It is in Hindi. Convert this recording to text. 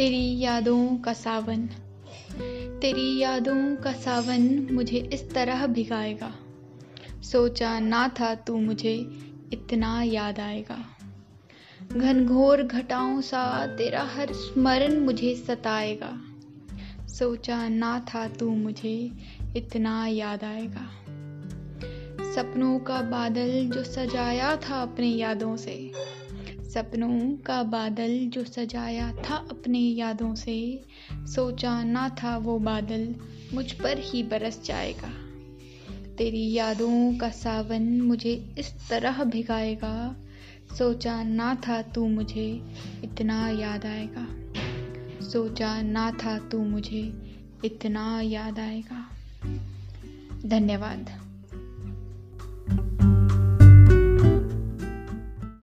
तेरी यादों का सावन, तेरी यादों का सावन मुझे इस तरह भिगाएगा। सोचा ना था तू मुझे इतना याद आएगा। घनघोर घटाओं सा तेरा हर स्मरण मुझे सताएगा। सोचा ना था तू मुझे इतना याद आएगा। सपनों का बादल जो सजाया था अपनी यादों से सपनों का बादल जो सजाया था अपने यादों से, सोचा ना था वो बादल मुझ पर ही बरस जाएगा। तेरी यादों का सावन मुझे इस तरह भिगाएगा, सोचा ना था तू मुझे इतना याद आएगा। सोचा ना था तू मुझे इतना याद आएगा। धन्यवाद।